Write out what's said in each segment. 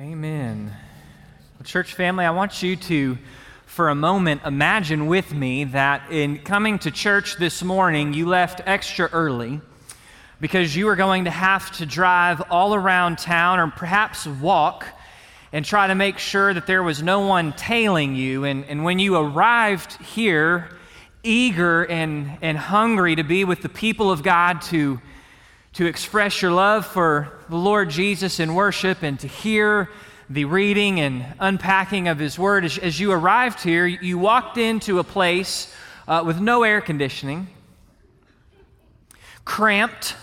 Amen. Well, church family, I want you to, for a moment, imagine with me that in coming to church this morning, you left extra early because you were going to have to drive all around town or perhaps walk and try to make sure that there was no one tailing you. And, and when you arrived here, eager and, and hungry to be with the people of God to to express your love for the Lord Jesus in worship and to hear the reading and unpacking of His Word. As, as you arrived here, you walked into a place uh, with no air conditioning, cramped,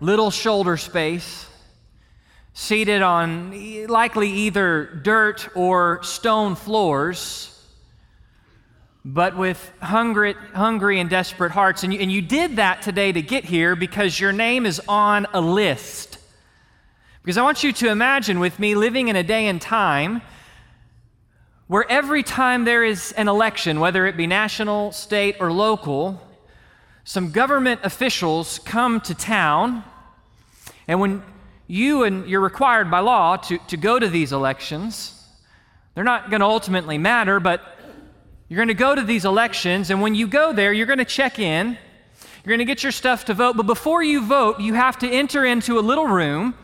little shoulder space, seated on likely either dirt or stone floors but with hungry, hungry and desperate hearts. And you, and you did that today to get here because your name is on a list. Because I want you to imagine with me living in a day and time where every time there is an election, whether it be national, state, or local, some government officials come to town, and when you and you're required by law to, to go to these elections, they're not going to ultimately matter, but you're going to go to these elections, and when you go there, you're going to check in. You're going to get your stuff to vote. But before you vote, you have to enter into a little room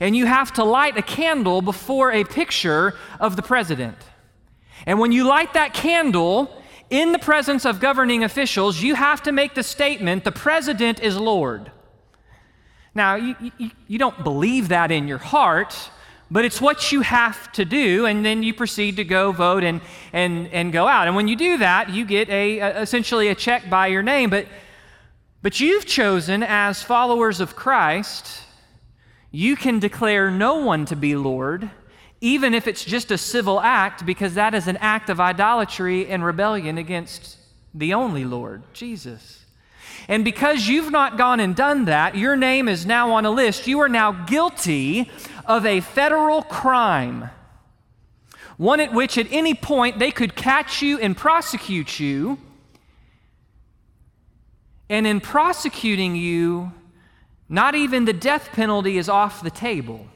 and you have to light a candle before a picture of the president. And when you light that candle in the presence of governing officials, you have to make the statement the president is Lord. Now, you, you, you don't believe that in your heart, but it's what you have to do, and then you proceed to go vote and, and, and go out. And when you do that, you get a, a, essentially a check by your name. But, but you've chosen, as followers of Christ, you can declare no one to be Lord, even if it's just a civil act, because that is an act of idolatry and rebellion against the only Lord, Jesus. And because you've not gone and done that, your name is now on a list. You are now guilty of a federal crime, one at which at any point they could catch you and prosecute you. And in prosecuting you, not even the death penalty is off the table.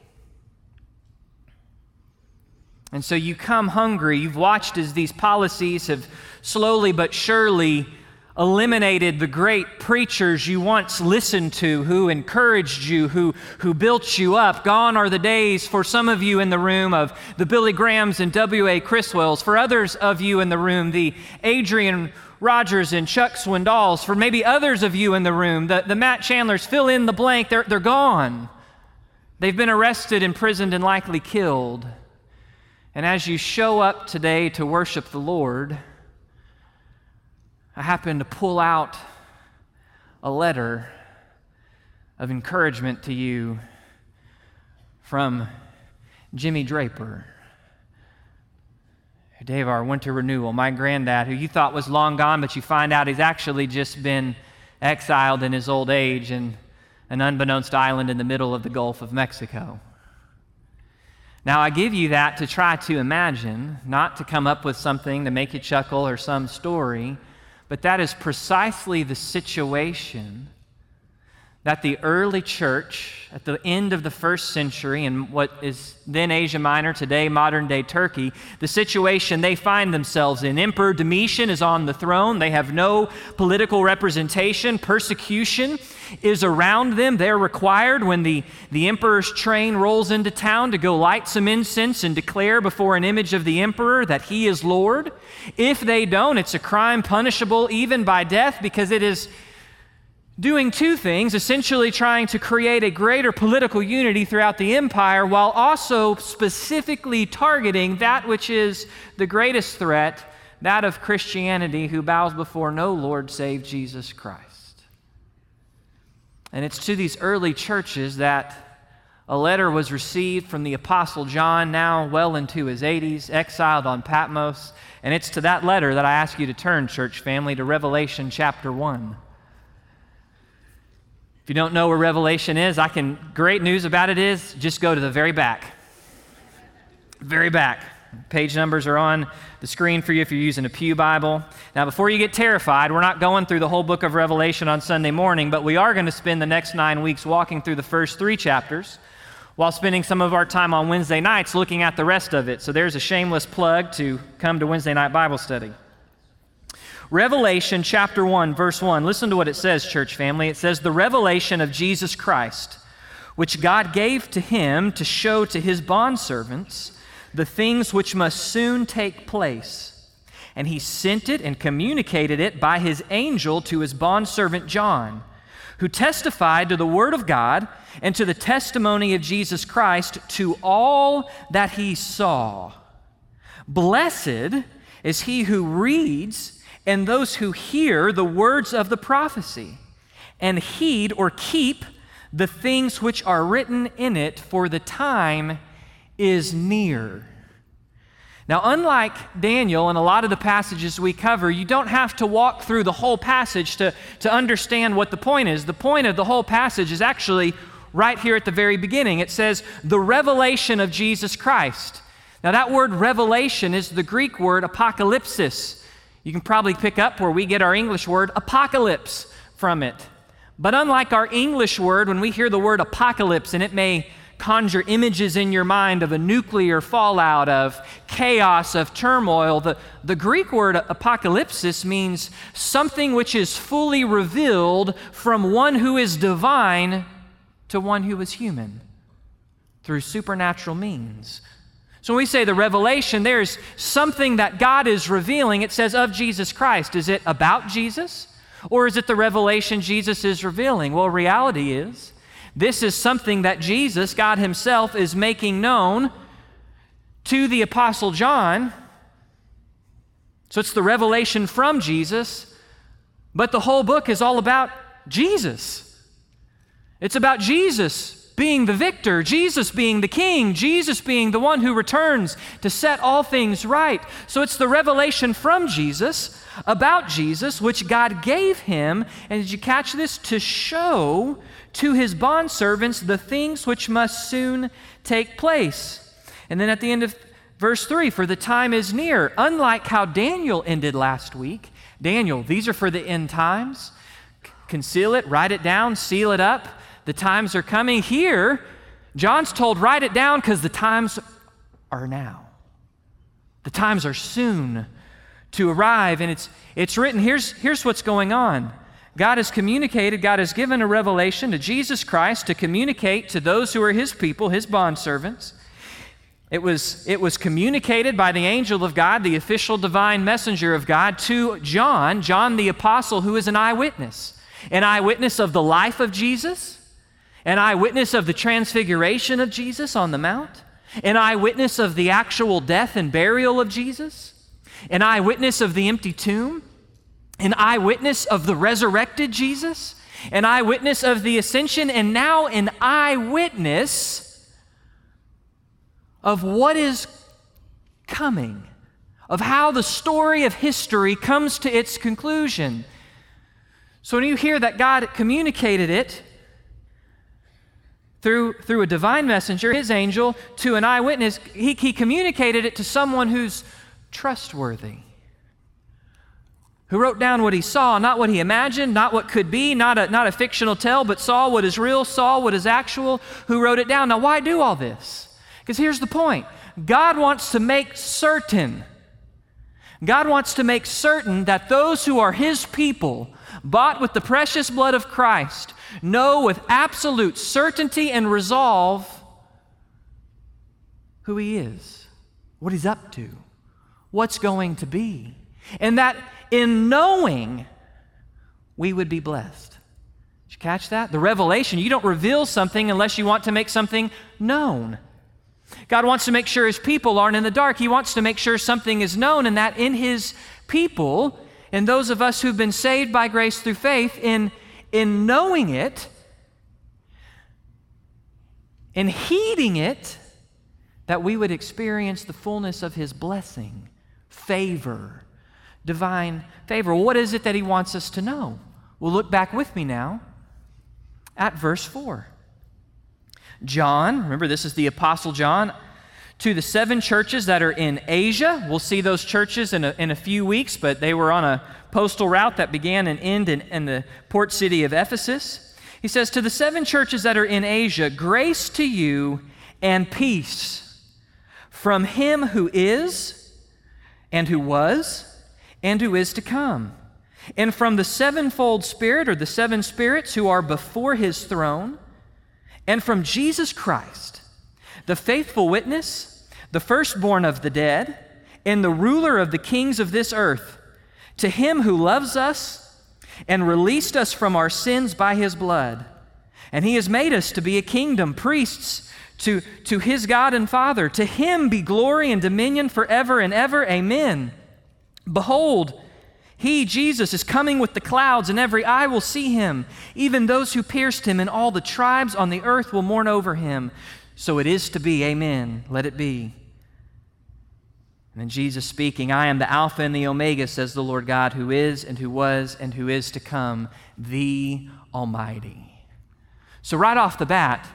And so you come hungry. You've watched as these policies have slowly but surely eliminated the great preachers you once listened to who encouraged you, who, who built you up. Gone are the days for some of you in the room of the Billy Grahams and W.A. Criswells. For others of you in the room, the Adrian Rogers and Chuck Swindoll's. For maybe others of you in the room, the, the Matt Chandlers, fill in the blank, they're, they're gone. They've been arrested, imprisoned, and likely killed. And as you show up today to worship the Lord, I happened to pull out a letter of encouragement to you from Jimmy Draper. Of our winter renewal, my granddad, who you thought was long gone, but you find out he's actually just been exiled in his old age in an unbeknownst island in the middle of the Gulf of Mexico. Now, I give you that to try to imagine, not to come up with something to make you chuckle or some story, but that is precisely the situation that the early church at the end of the first century in what is then Asia Minor, today modern day Turkey, the situation they find themselves in. Emperor Domitian is on the throne. They have no political representation. Persecution is around them. They're required when the, the emperor's train rolls into town to go light some incense and declare before an image of the emperor that he is Lord. If they don't, it's a crime punishable even by death because it is doing two things essentially trying to create a greater political unity throughout the empire while also specifically targeting that which is the greatest threat that of Christianity who bows before no Lord save Jesus Christ. And it's to these early churches that a letter was received from the Apostle John, now well into his 80s, exiled on Patmos. And it's to that letter that I ask you to turn, church family, to Revelation chapter 1. If you don't know where Revelation is, I can great news about it is just go to the very back. Very back. Page numbers are on the screen for you if you're using a Pew Bible. Now, before you get terrified, we're not going through the whole book of Revelation on Sunday morning, but we are going to spend the next nine weeks walking through the first three chapters while spending some of our time on Wednesday nights looking at the rest of it. So there's a shameless plug to come to Wednesday night Bible study. Revelation chapter 1, verse 1. Listen to what it says, church family. It says, The revelation of Jesus Christ, which God gave to him to show to his bondservants the things which must soon take place. And he sent it and communicated it by his angel to his bondservant John, who testified to the word of God and to the testimony of Jesus Christ to all that he saw. Blessed is he who reads and those who hear the words of the prophecy and heed or keep the things which are written in it, for the time is near. Now, unlike Daniel and a lot of the passages we cover, you don't have to walk through the whole passage to, to understand what the point is. The point of the whole passage is actually right here at the very beginning. It says, the revelation of Jesus Christ. Now, that word revelation is the Greek word apocalypsis. You can probably pick up where we get our English word apocalypse from it. But unlike our English word, when we hear the word apocalypse, and it may conjure images in your mind of a nuclear fallout, of chaos, of turmoil, the, the Greek word apocalypsis means something which is fully revealed from one who is divine to one who is human through supernatural means. So when we say the revelation, there's something that God is revealing. It says of Jesus Christ. Is it about Jesus? Or is it the revelation Jesus is revealing? Well, reality is this is something that Jesus, God Himself, is making known to the Apostle John. So it's the revelation from Jesus, but the whole book is all about Jesus. It's about Jesus being the victor, Jesus being the king, Jesus being the one who returns to set all things right. So it's the revelation from Jesus about Jesus, which God gave him, and did you catch this? To show to his bondservants the things which must soon take place. And then at the end of verse 3, for the time is near. Unlike how Daniel ended last week, Daniel, these are for the end times. Conceal it, write it down, seal it up the times are coming. Here, John's told, write it down because the times are now. The times are soon to arrive. And it's, it's written here's, here's what's going on God has communicated, God has given a revelation to Jesus Christ to communicate to those who are his people, his bondservants. It was, it was communicated by the angel of God, the official divine messenger of God, to John, John the apostle, who is an eyewitness. An eyewitness of the life of Jesus, an eyewitness of the transfiguration of Jesus on the Mount, an eyewitness of the actual death and burial of Jesus, an eyewitness of the empty tomb, an eyewitness of the resurrected Jesus, an eyewitness of the ascension, and now an eyewitness of what is coming, of how the story of history comes to its conclusion. So when you hear that God communicated it, through, through a divine messenger, his angel, to an eyewitness, he, he communicated it to someone who's trustworthy, who wrote down what he saw, not what he imagined, not what could be, not a, not a fictional tale, but saw what is real, saw what is actual, who wrote it down. Now, why do all this? Because here's the point God wants to make certain, God wants to make certain that those who are his people, bought with the precious blood of Christ, know with absolute certainty and resolve who He is, what He's up to, what's going to be. And that in knowing, we would be blessed. Did you catch that? The revelation, you don't reveal something unless you want to make something known. God wants to make sure His people aren't in the dark. He wants to make sure something is known, and that in His people, and those of us who've been saved by grace through faith, in in knowing it, in heeding it, that we would experience the fullness of His blessing, favor, divine favor. What is it that He wants us to know? Well, look back with me now at verse 4. John, remember this is the Apostle John, to the seven churches that are in Asia. We'll see those churches in a, in a few weeks, but they were on a postal route that began and ended in, in the port city of Ephesus. He says, To the seven churches that are in Asia, grace to you and peace from him who is, and who was, and who is to come, and from the sevenfold Spirit or the seven spirits who are before his throne, and from Jesus Christ, the faithful witness, the firstborn of the dead, and the ruler of the kings of this earth, to him who loves us and released us from our sins by his blood. And he has made us to be a kingdom, priests to, to his God and Father. To him be glory and dominion forever and ever. Amen. Behold, he, Jesus, is coming with the clouds, and every eye will see him. Even those who pierced him, and all the tribes on the earth will mourn over him. So it is to be. Amen. Let it be. And then Jesus speaking, I am the Alpha and the Omega, says the Lord God, who is and who was and who is to come, the Almighty. So, right off the bat,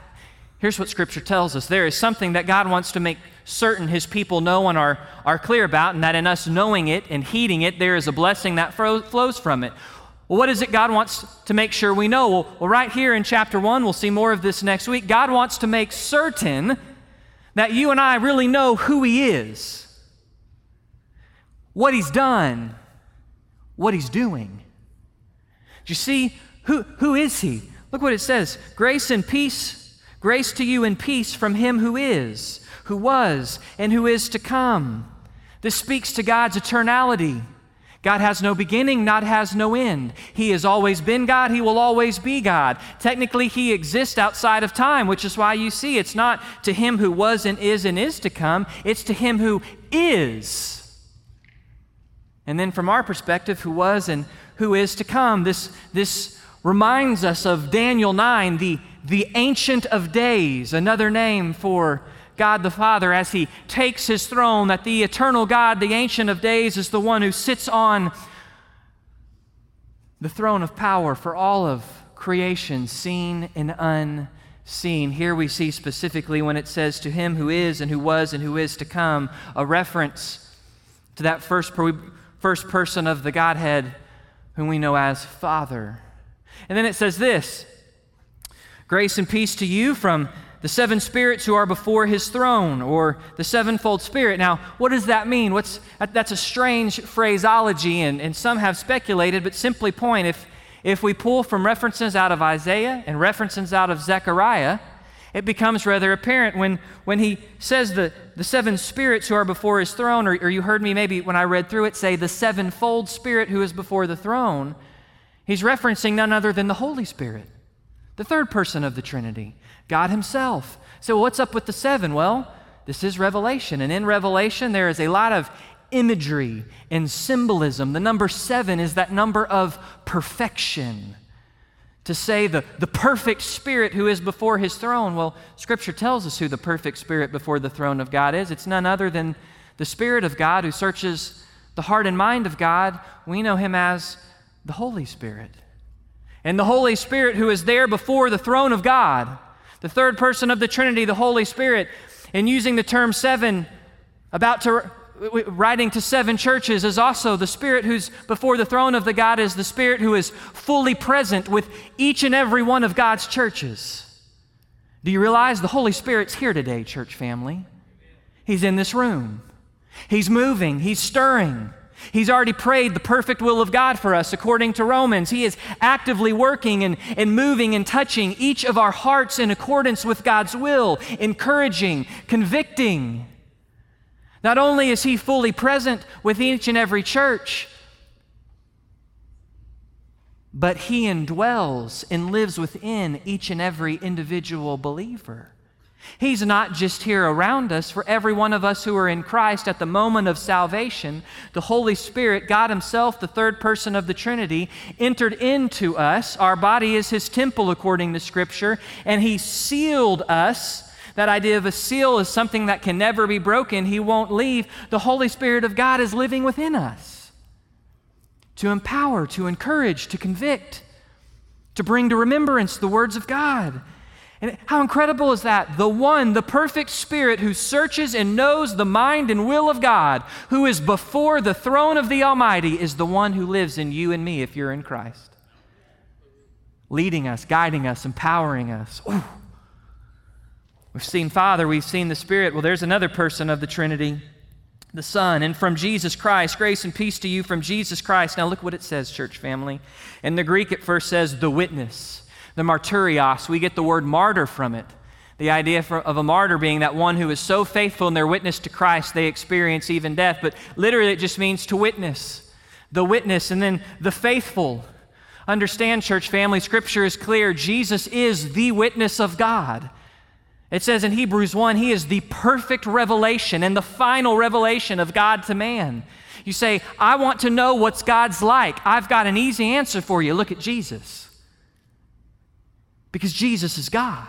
here's what Scripture tells us there is something that God wants to make certain His people know and are, are clear about, and that in us knowing it and heeding it, there is a blessing that flows from it. Well, what is it God wants to make sure we know? Well, well, right here in chapter 1, we'll see more of this next week. God wants to make certain that you and I really know who He is, what He's done, what He's doing. Do you see? Who, who is He? Look what it says grace and peace, grace to you and peace from Him who is, who was, and who is to come. This speaks to God's eternality. God has no beginning, not has no end. He has always been God, He will always be God. Technically, He exists outside of time, which is why you see it's not to Him who was and is and is to come, it's to Him who is. And then from our perspective, who was and who is to come, this, this reminds us of Daniel 9, the, the Ancient of Days, another name for God the Father as he takes his throne, that the eternal God, the Ancient of Days, is the one who sits on the throne of power for all of creation, seen and unseen. Here we see specifically when it says, To him who is and who was and who is to come, a reference to that first, first person of the Godhead whom we know as Father. And then it says this Grace and peace to you from the seven spirits who are before his throne, or the sevenfold spirit. Now, what does that mean? What's, that's a strange phraseology, and, and some have speculated, but simply point if, if we pull from references out of Isaiah and references out of Zechariah, it becomes rather apparent when, when he says the, the seven spirits who are before his throne, or, or you heard me maybe when I read through it say the sevenfold spirit who is before the throne, he's referencing none other than the Holy Spirit, the third person of the Trinity. God Himself. So, what's up with the seven? Well, this is Revelation. And in Revelation, there is a lot of imagery and symbolism. The number seven is that number of perfection. To say the, the perfect spirit who is before his throne, well, Scripture tells us who the perfect spirit before the throne of God is. It's none other than the Spirit of God who searches the heart and mind of God. We know him as the Holy Spirit. And the Holy Spirit who is there before the throne of God the third person of the Trinity, the Holy Spirit, and using the term seven, about to writing to seven churches, is also the Spirit who's before the throne of the God, is the Spirit who is fully present with each and every one of God's churches. Do you realize the Holy Spirit's here today, church family? He's in this room. He's moving, He's stirring. He's already prayed the perfect will of God for us according to Romans. He is actively working and, and moving and touching each of our hearts in accordance with God's will, encouraging, convicting. Not only is He fully present with each and every church, but He indwells and lives within each and every individual believer. He's not just here around us. For every one of us who are in Christ at the moment of salvation, the Holy Spirit, God Himself, the third person of the Trinity, entered into us. Our body is His temple, according to Scripture, and He sealed us. That idea of a seal is something that can never be broken. He won't leave. The Holy Spirit of God is living within us to empower, to encourage, to convict, to bring to remembrance the words of God. And how incredible is that? The one, the perfect Spirit who searches and knows the mind and will of God, who is before the throne of the Almighty, is the one who lives in you and me if you're in Christ. Leading us, guiding us, empowering us. Ooh. We've seen Father, we've seen the Spirit. Well, there's another person of the Trinity, the Son, and from Jesus Christ. Grace and peace to you from Jesus Christ. Now, look what it says, church family. In the Greek, it first says the witness, the martyrios. We get the word martyr from it. The idea for, of a martyr being that one who is so faithful in their witness to Christ, they experience even death. But literally, it just means to witness. The witness, and then the faithful. Understand, church family, Scripture is clear. Jesus is the witness of God. It says in Hebrews 1, He is the perfect revelation and the final revelation of God to man. You say, I want to know what's God's like. I've got an easy answer for you. Look at Jesus. Because Jesus is God.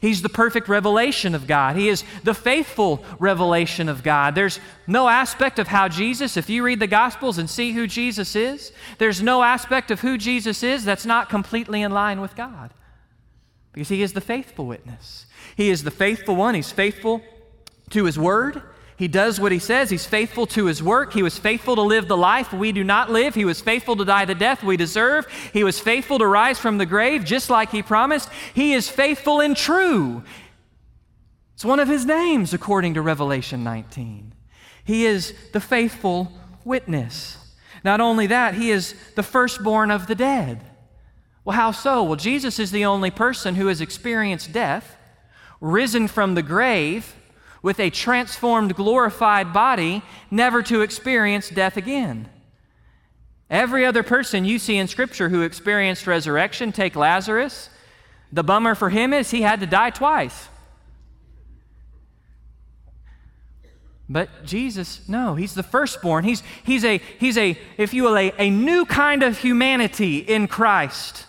He's the perfect revelation of God. He is the faithful revelation of God. There's no aspect of how Jesus, if you read the Gospels and see who Jesus is, there's no aspect of who Jesus is that's not completely in line with God. Because He is the faithful witness. He is the faithful one. He's faithful to His word. He does what he says. He's faithful to his work. He was faithful to live the life we do not live. He was faithful to die the death we deserve. He was faithful to rise from the grave just like he promised. He is faithful and true. It's one of his names according to Revelation 19. He is the faithful witness. Not only that, he is the firstborn of the dead. Well, how so? Well, Jesus is the only person who has experienced death, risen from the grave, with a transformed, glorified body, never to experience death again. Every other person you see in Scripture who experienced resurrection, take Lazarus, the bummer for him is he had to die twice. But Jesus, no, he's the firstborn. He's, he's, a, he's a, if you will, a, a new kind of humanity in Christ.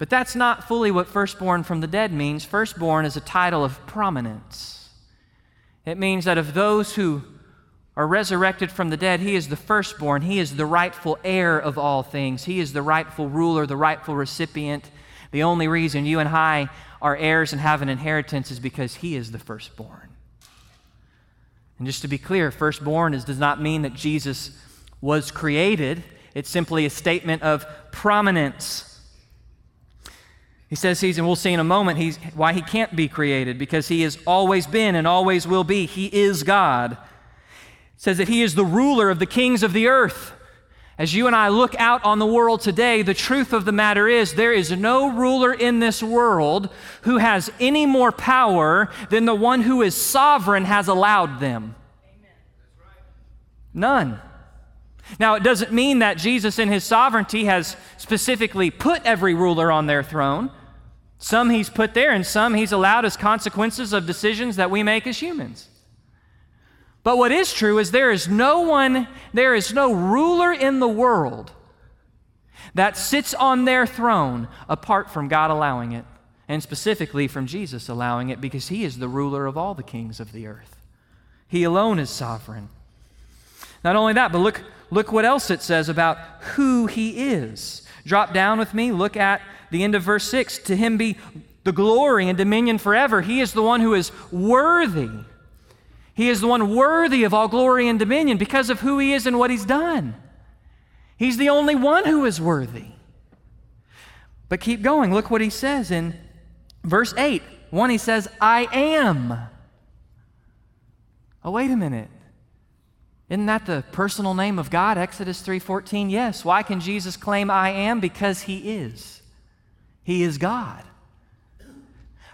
But that's not fully what firstborn from the dead means. Firstborn is a title of prominence. It means that of those who are resurrected from the dead, he is the firstborn. He is the rightful heir of all things. He is the rightful ruler, the rightful recipient. The only reason you and I are heirs and have an inheritance is because he is the firstborn. And just to be clear, firstborn is, does not mean that Jesus was created, it's simply a statement of prominence. He says he's, and we'll see in a moment, he's, why he can't be created, because he has always been and always will be. He is God. It says that he is the ruler of the kings of the earth. As you and I look out on the world today, the truth of the matter is there is no ruler in this world who has any more power than the one who is sovereign has allowed them. None. Now, it doesn't mean that Jesus, in his sovereignty, has specifically put every ruler on their throne. Some he's put there, and some he's allowed as consequences of decisions that we make as humans. But what is true is there is no one, there is no ruler in the world that sits on their throne apart from God allowing it, and specifically from Jesus allowing it, because he is the ruler of all the kings of the earth. He alone is sovereign. Not only that, but look, look what else it says about who he is. Drop down with me, look at the end of verse 6 To him be the glory and dominion forever. He is the one who is worthy. He is the one worthy of all glory and dominion because of who he is and what he's done. He's the only one who is worthy. But keep going. Look what he says in verse 8. One, he says, I am. Oh, wait a minute. Isn't that the personal name of God? Exodus 3:14. Yes. Why can Jesus claim I am? Because he is. He is God.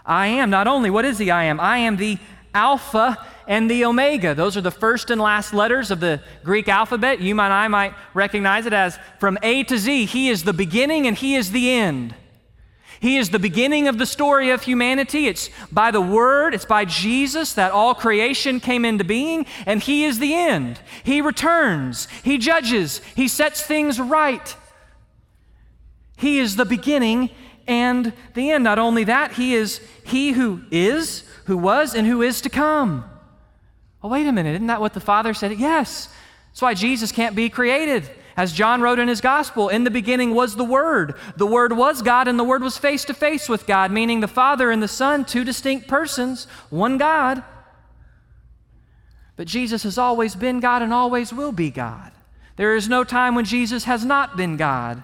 I am not only, what is the I am? I am the Alpha and the Omega. Those are the first and last letters of the Greek alphabet. You and I might recognize it as from A to Z. He is the beginning and He is the end. He is the beginning of the story of humanity. It's by the Word, it's by Jesus that all creation came into being, and He is the end. He returns, He judges, He sets things right. He is the beginning and the end. Not only that, he is he who is, who was, and who is to come. Oh, wait a minute, isn't that what the Father said? Yes. That's why Jesus can't be created. As John wrote in his gospel, in the beginning was the Word. The Word was God, and the Word was face to face with God, meaning the Father and the Son, two distinct persons, one God. But Jesus has always been God and always will be God. There is no time when Jesus has not been God.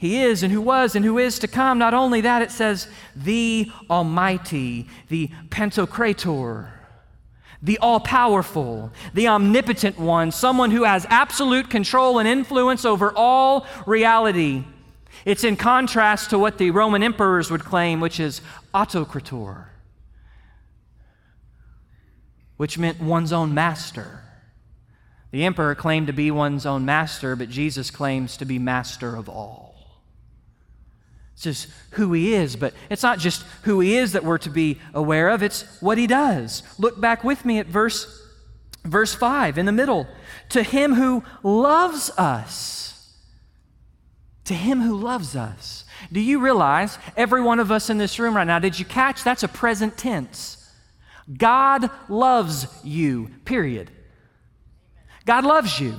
He is and who was and who is to come. Not only that, it says the Almighty, the Pantocrator, the all powerful, the omnipotent one, someone who has absolute control and influence over all reality. It's in contrast to what the Roman emperors would claim, which is autocrator, which meant one's own master. The emperor claimed to be one's own master, but Jesus claims to be master of all. It's just who he is, but it's not just who he is that we're to be aware of, it's what he does. Look back with me at verse verse 5 in the middle. To him who loves us. To him who loves us. Do you realize every one of us in this room right now, did you catch that's a present tense? God loves you, period. God loves you.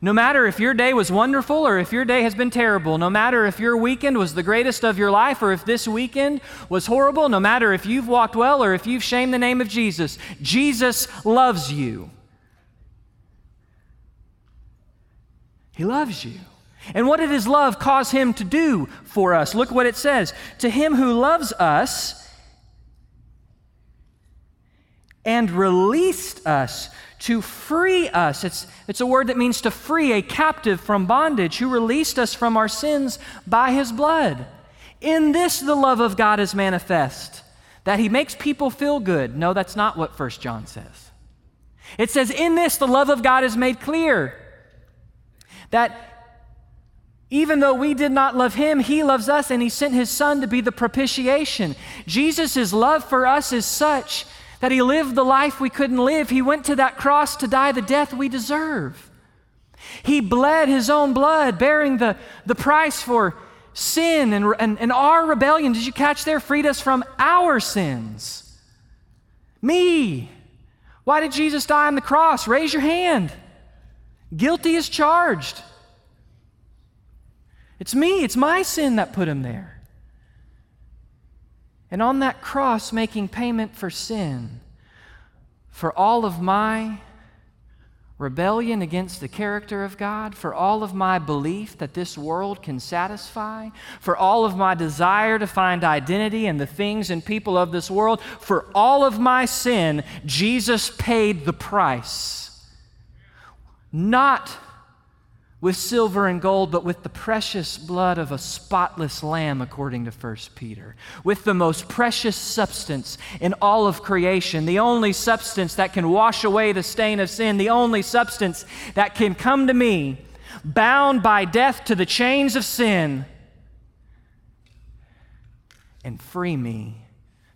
No matter if your day was wonderful or if your day has been terrible, no matter if your weekend was the greatest of your life or if this weekend was horrible, no matter if you've walked well or if you've shamed the name of Jesus, Jesus loves you. He loves you. And what did his love cause him to do for us? Look what it says. To him who loves us and released us to free us. It's, it's a word that means to free a captive from bondage, who released us from our sins by his blood. In this, the love of God is manifest, that he makes people feel good. No, that's not what 1 John says. It says, In this, the love of God is made clear, that even though we did not love him, he loves us and he sent his son to be the propitiation. Jesus' love for us is such that he lived the life we couldn't live. He went to that cross to die the death we deserve. He bled his own blood, bearing the, the price for sin and, and, and our rebellion. Did you catch there? Freed us from our sins. Me. Why did Jesus die on the cross? Raise your hand. Guilty is charged. It's me, it's my sin that put him there. And on that cross, making payment for sin, for all of my rebellion against the character of God, for all of my belief that this world can satisfy, for all of my desire to find identity in the things and people of this world, for all of my sin, Jesus paid the price. Not with silver and gold, but with the precious blood of a spotless lamb, according to 1 Peter. With the most precious substance in all of creation, the only substance that can wash away the stain of sin, the only substance that can come to me, bound by death to the chains of sin, and free me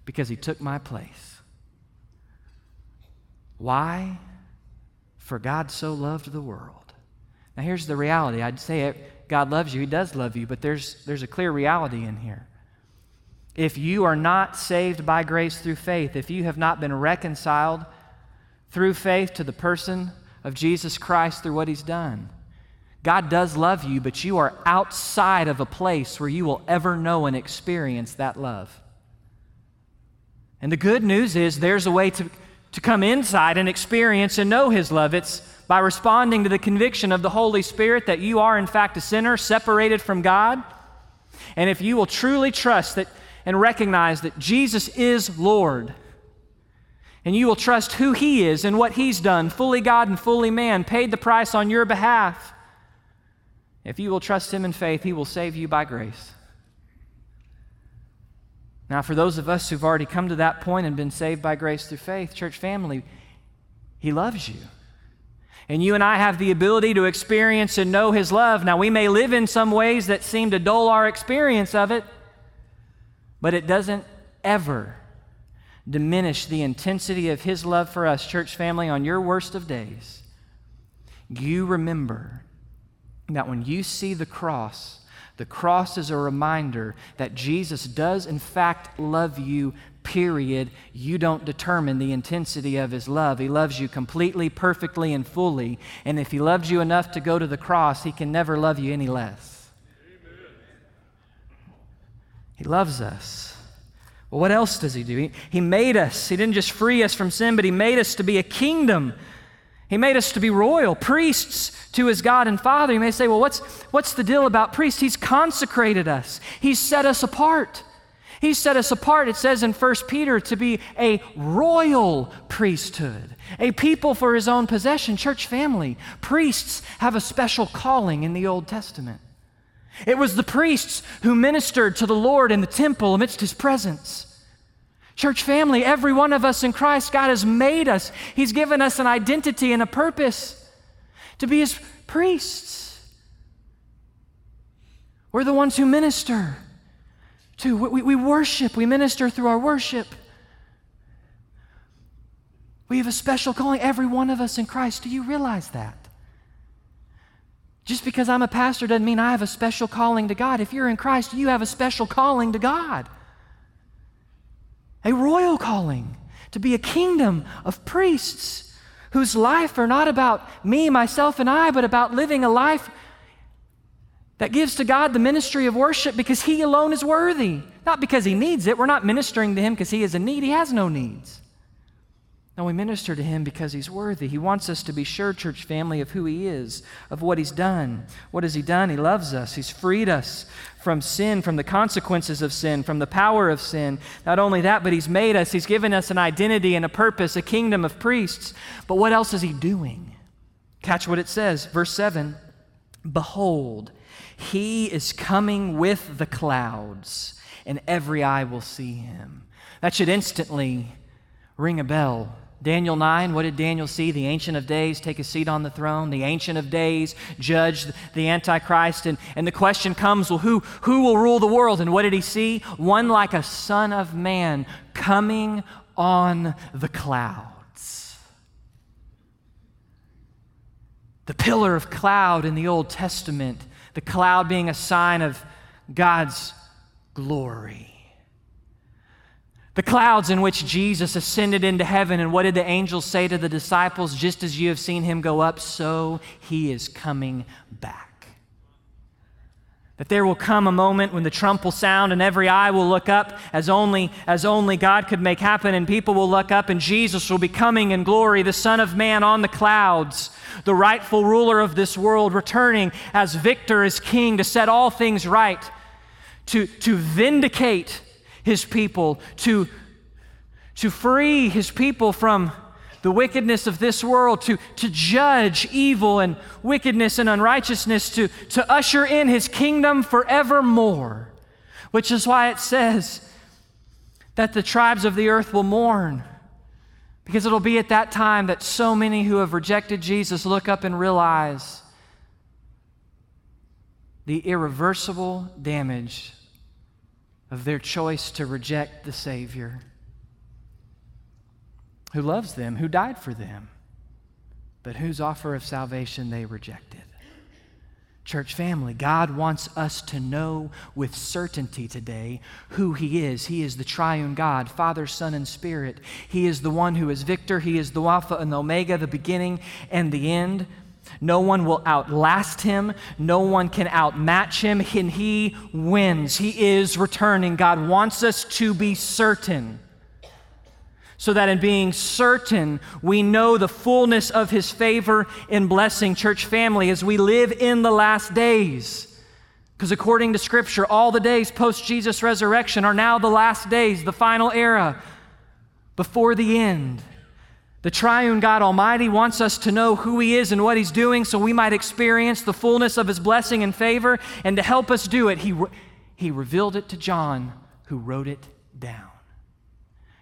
because he took my place. Why? For God so loved the world now, here's the reality. I'd say it, God loves you, He does love you, but there's, there's a clear reality in here. If you are not saved by grace through faith, if you have not been reconciled through faith to the person of Jesus Christ through what He's done, God does love you, but you are outside of a place where you will ever know and experience that love. And the good news is there's a way to, to come inside and experience and know His love. It's by responding to the conviction of the Holy Spirit that you are, in fact, a sinner separated from God. And if you will truly trust that and recognize that Jesus is Lord, and you will trust who He is and what He's done, fully God and fully man, paid the price on your behalf, if you will trust Him in faith, He will save you by grace. Now, for those of us who've already come to that point and been saved by grace through faith, church family, He loves you. And you and I have the ability to experience and know His love. Now, we may live in some ways that seem to dull our experience of it, but it doesn't ever diminish the intensity of His love for us, church family, on your worst of days. You remember that when you see the cross, the cross is a reminder that Jesus does, in fact, love you period, you don't determine the intensity of his love. He loves you completely, perfectly, and fully. And if he loves you enough to go to the cross, he can never love you any less. Amen. He loves us. Well, what else does he do? He, he made us. He didn't just free us from sin, but he made us to be a kingdom He made us to be royal, priests to his God and Father. You may say, well, what's, what's the deal about priests? He's consecrated us, he's set us apart. He set us apart, it says in 1 Peter, to be a royal priesthood, a people for his own possession, church family. Priests have a special calling in the Old Testament. It was the priests who ministered to the Lord in the temple amidst his presence. Church family, every one of us in Christ, God has made us. He's given us an identity and a purpose to be His priests. We're the ones who minister to. We, we worship, we minister through our worship. We have a special calling, every one of us in Christ. Do you realize that? Just because I'm a pastor doesn't mean I have a special calling to God. If you're in Christ, you have a special calling to God a royal calling, to be a kingdom of priests whose life are not about me, myself, and I, but about living a life that gives to God the ministry of worship because He alone is worthy, not because He needs it. We're not ministering to Him because He is in need, He has no needs. No, we minister to him because he's worthy. He wants us to be sure, church family, of who he is, of what he's done. What has he done? He loves us. He's freed us from sin, from the consequences of sin, from the power of sin. Not only that, but he's made us, he's given us an identity and a purpose, a kingdom of priests. But what else is he doing? Catch what it says, verse 7 Behold, he is coming with the clouds, and every eye will see him. That should instantly ring a bell Daniel 9, what did Daniel see? The Ancient of Days take a seat on the throne. The Ancient of Days judge the Antichrist. And, and the question comes well, who, who will rule the world? And what did he see? One like a son of man coming on the clouds. The pillar of cloud in the Old Testament, the cloud being a sign of God's glory. The clouds in which Jesus ascended into heaven, and what did the angels say to the disciples? Just as you have seen him go up, so he is coming back. That there will come a moment when the trump will sound and every eye will look up as only, as only God could make happen, and people will look up, and Jesus will be coming in glory, the Son of Man on the clouds, the rightful ruler of this world, returning as victor, as king, to set all things right, to, to vindicate his people, to, to free his people from the wickedness of this world, to, to judge evil and wickedness and unrighteousness, to, to usher in his kingdom forevermore. Which is why it says that the tribes of the earth will mourn. Because it'll be at that time that so many who have rejected Jesus look up and realize the irreversible damage of their choice to reject the Savior who loves them, who died for them, but whose offer of salvation they rejected. Church family, God wants us to know with certainty today who He is. He is the triune God, Father, Son, and Spirit. He is the one who is victor. He is the Alpha and the Omega, the beginning and the end. No one will outlast him. No one can outmatch him. And he wins. He is returning. God wants us to be certain. So that in being certain, we know the fullness of his favor and blessing, church family, as we live in the last days. Because according to Scripture, all the days post Jesus' resurrection are now the last days, the final era before the end. The triune God Almighty wants us to know who He is and what He's doing so we might experience the fullness of His blessing and favor. And to help us do it, He, he revealed it to John, who wrote it down.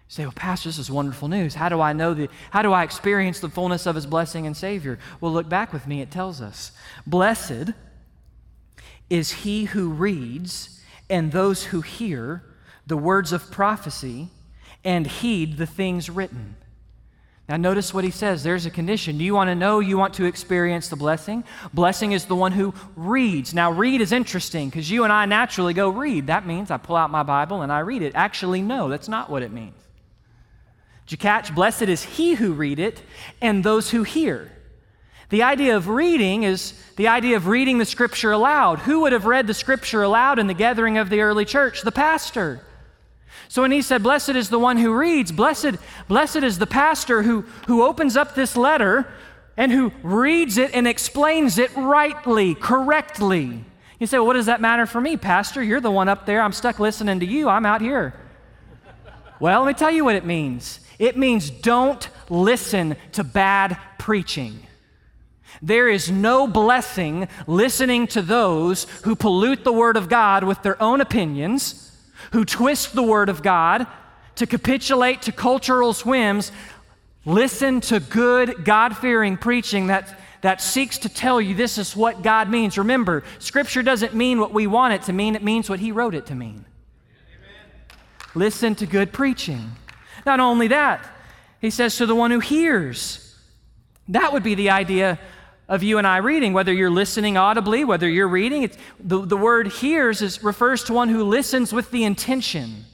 You say, well, Pastor, this is wonderful news. How do I know the, how do I experience the fullness of His blessing and Savior? Well, look back with me. It tells us Blessed is he who reads and those who hear the words of prophecy and heed the things written now, notice what he says. There's a condition. Do you want to know you want to experience the blessing? Blessing is the one who reads. Now, read is interesting because you and I naturally go read. That means I pull out my Bible and I read it. Actually, no, that's not what it means. Did you catch? Blessed is he who read it and those who hear. The idea of reading is the idea of reading the scripture aloud. Who would have read the scripture aloud in the gathering of the early church? The pastor. So when he said, Blessed is the one who reads, blessed, blessed is the pastor who, who opens up this letter and who reads it and explains it rightly, correctly. You say, well, what does that matter for me, Pastor? You're the one up there. I'm stuck listening to you. I'm out here. well, let me tell you what it means it means don't listen to bad preaching. There is no blessing listening to those who pollute the Word of God with their own opinions, who twist the Word of God to capitulate to cultural whims. Listen to good, God fearing preaching that, that seeks to tell you this is what God means. Remember, Scripture doesn't mean what we want it to mean, it means what He wrote it to mean. Amen. Listen to good preaching. Not only that, He says to the one who hears. That would be the idea of you and I reading, whether you're listening audibly, whether you're reading. The, the word hears is, refers to one who listens with the intention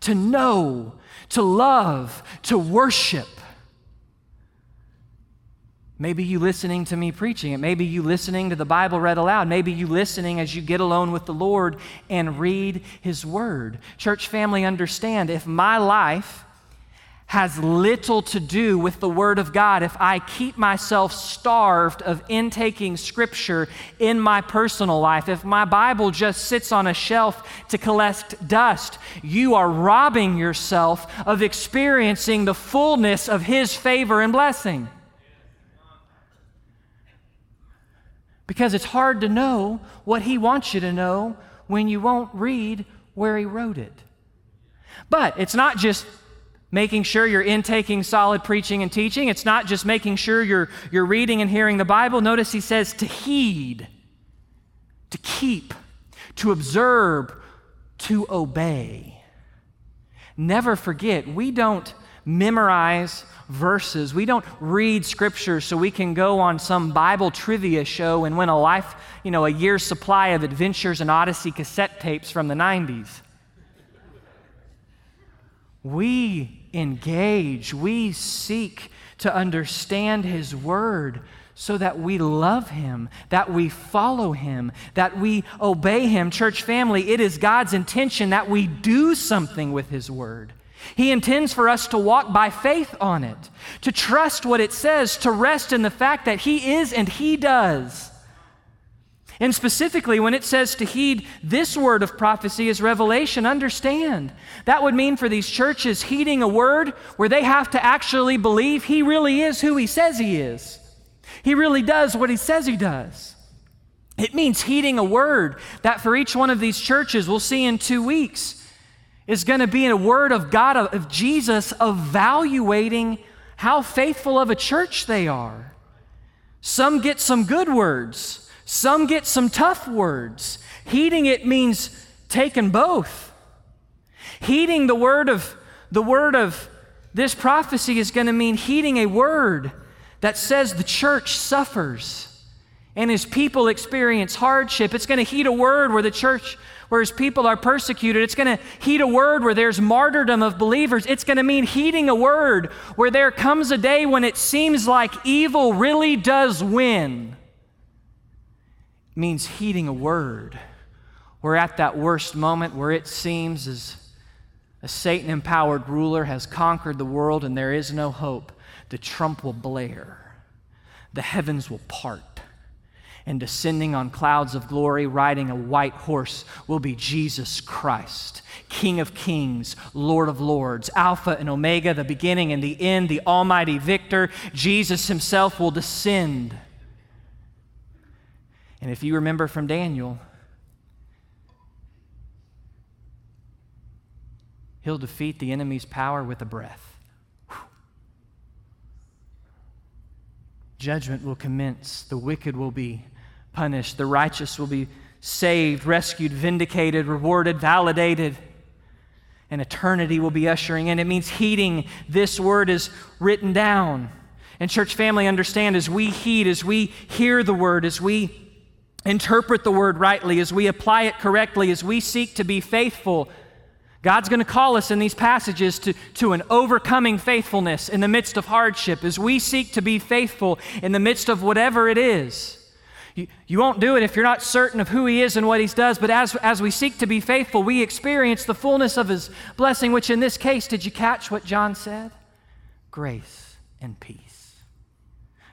to know, to love, to worship. Maybe you listening to me preaching it. Maybe you listening to the Bible read aloud. Maybe you listening as you get alone with the Lord and read His Word. Church family, understand if my life has little to do with the Word of God if I keep myself starved of intaking Scripture in my personal life. If my Bible just sits on a shelf to collect dust, you are robbing yourself of experiencing the fullness of His favor and blessing. Because it's hard to know what He wants you to know when you won't read where He wrote it. But it's not just making sure you're intaking solid preaching and teaching. It's not just making sure you're, you're reading and hearing the Bible. Notice he says to heed, to keep, to observe, to obey. Never forget, we don't memorize verses. We don't read scripture so we can go on some Bible trivia show and win a life, you know, a year's supply of Adventures in Odyssey cassette tapes from the 90s. We engage, we seek to understand His Word so that we love Him, that we follow Him, that we obey Him. Church family, it is God's intention that we do something with His Word. He intends for us to walk by faith on it, to trust what it says, to rest in the fact that He is and He does. And specifically, when it says to heed this word of prophecy as revelation, understand that would mean for these churches heeding a word where they have to actually believe he really is who he says he is. He really does what he says he does. It means heeding a word that for each one of these churches, we'll see in two weeks, is going to be a word of God, of Jesus, evaluating how faithful of a church they are. Some get some good words. Some get some tough words. Heeding it means taking both. Heeding the word of the word of this prophecy is going to mean heeding a word that says the church suffers and his people experience hardship. It's going to heed a word where the church where his people are persecuted. It's going to heed a word where there's martyrdom of believers. It's going to mean heeding a word where there comes a day when it seems like evil really does win means heeding a word. We're at that worst moment where it seems as a Satan empowered ruler has conquered the world and there is no hope. The trump will blare, the heavens will part. And descending on clouds of glory, riding a white horse, will be Jesus Christ, King of kings, Lord of lords, Alpha and Omega, the beginning and the end, the almighty victor. Jesus himself will descend and if you remember from Daniel, he'll defeat the enemy's power with a breath. Judgment will commence, the wicked will be punished, the righteous will be saved, rescued, vindicated, rewarded, validated. And eternity will be ushering in. It means heeding this word is written down. And, church family, understand as we heed, as we hear the word, as we interpret the word rightly, as we apply it correctly, as we seek to be faithful, God's going to call us in these passages to, to an overcoming faithfulness in the midst of hardship as we seek to be faithful in the midst of whatever it is. You, you won't do it if you're not certain of who He is and what He does, but as, as we seek to be faithful, we experience the fullness of His blessing, which in this case, did you catch what John said? Grace and peace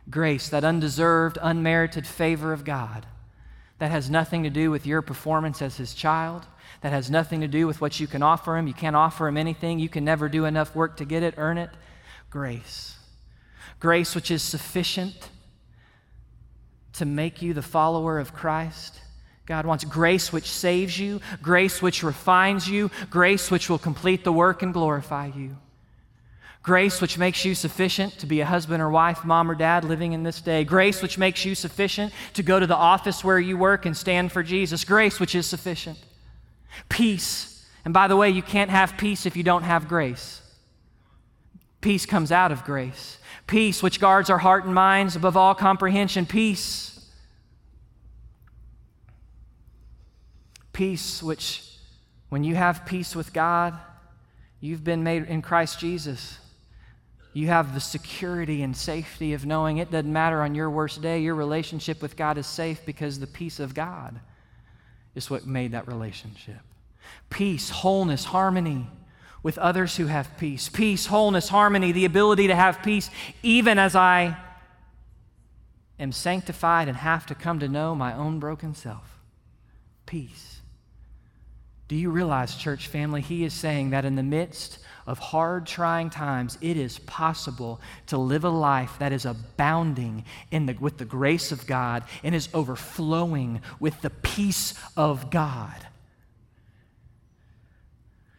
Grace, that undeserved, unmerited favor of God. That has nothing to do with your performance as His child. That has nothing to do with what you can offer Him. You can't offer Him anything. You can never do enough work to get it, earn it. Grace. Grace, which is sufficient to make you the follower of Christ. God wants grace which saves you, grace which refines you, grace which will complete the work and glorify you. Grace which makes you sufficient to be a husband or wife, mom or dad living in this day. Grace which makes you sufficient to go to the office where you work and stand for Jesus. Grace which is sufficient. Peace. And by the way, you can't have peace if you don't have grace. Peace comes out of grace. Peace which guards our heart and minds above all comprehension. Peace Peace, which, when you have peace with God, you've been made in Christ Jesus. You have the security and safety of knowing it doesn't matter on your worst day, your relationship with God is safe because the peace of God is what made that relationship. Peace, wholeness, harmony with others who have peace. Peace, wholeness, harmony, the ability to have peace even as I am sanctified and have to come to know my own broken self. Peace. Do you realize, church family, he is saying that in the midst of hard, trying times, it is possible to live a life that is abounding in the, with the grace of God and is overflowing with the peace of God.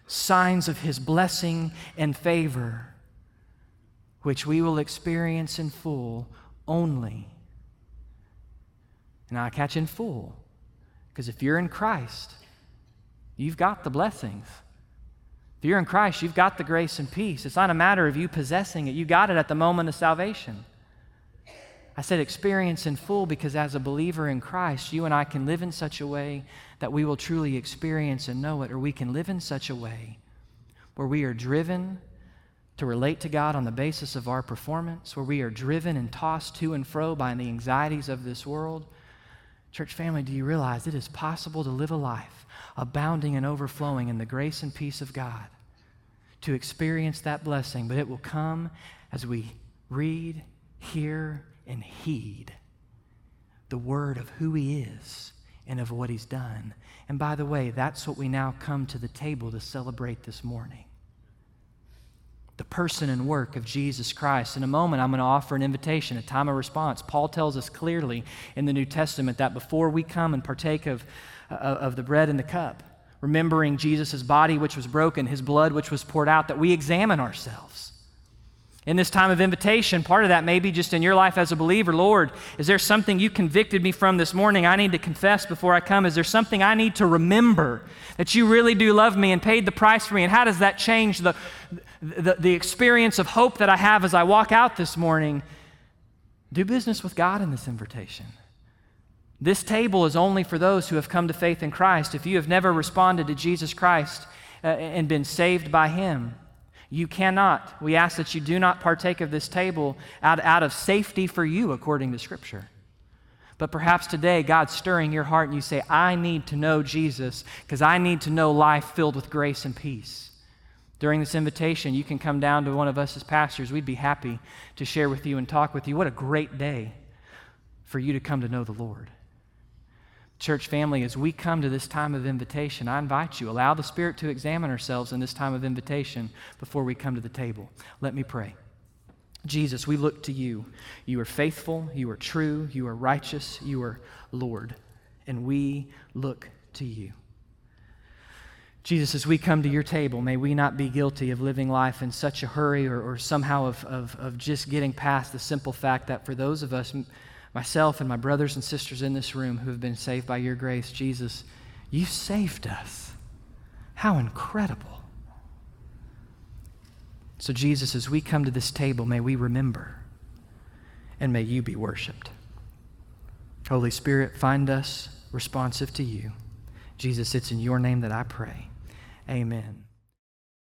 Signs of his blessing and favor, which we will experience in full only. And I catch in full, because if you're in Christ, you've got the blessings. If you're in Christ, you've got the grace and peace. It's not a matter of you possessing it, you got it at the moment of salvation. I said experience in full because as a believer in Christ, you and I can live in such a way that we will truly experience and know it, or we can live in such a way where we are driven to relate to God on the basis of our performance, where we are driven and tossed to and fro by the anxieties of this world. Church family, do you realize it is possible to live a life abounding and overflowing in the grace and peace of God to experience that blessing, but it will come as we read, hear, and heed the word of who He is and of what He's done. And by the way, that's what we now come to the table to celebrate this morning the person and work of Jesus Christ. In a moment, I'm going to offer an invitation, a time of response. Paul tells us clearly in the New Testament that before we come and partake of uh, of the bread and the cup, remembering Jesus' body which was broken, his blood which was poured out, that we examine ourselves. In this time of invitation, part of that may be just in your life as a believer. Lord, is there something you convicted me from this morning I need to confess before I come? Is there something I need to remember that you really do love me and paid the price for me? And how does that change the, the, the experience of hope that I have as I walk out this morning? Do business with God in this invitation. This table is only for those who have come to faith in Christ. If you have never responded to Jesus Christ uh, and been saved by Him, you cannot. We ask that you do not partake of this table out, out of safety for you, according to Scripture. But perhaps today God's stirring your heart and you say, I need to know Jesus because I need to know life filled with grace and peace. During this invitation, you can come down to one of us as pastors. We'd be happy to share with you and talk with you. What a great day for you to come to know the Lord. Church family, as we come to this time of invitation, I invite you, allow the Spirit to examine ourselves in this time of invitation before we come to the table. Let me pray. Jesus, we look to you. You are faithful, you are true, you are righteous, you are Lord, and we look to you. Jesus, as we come to your table, may we not be guilty of living life in such a hurry or, or somehow of, of, of just getting past the simple fact that for those of us, myself and my brothers and sisters in this room who have been saved by your grace, Jesus, you saved us. How incredible. So, Jesus, as we come to this table, may we remember and may you be worshiped. Holy Spirit, find us responsive to you. Jesus, it's in your name that I pray. Amen.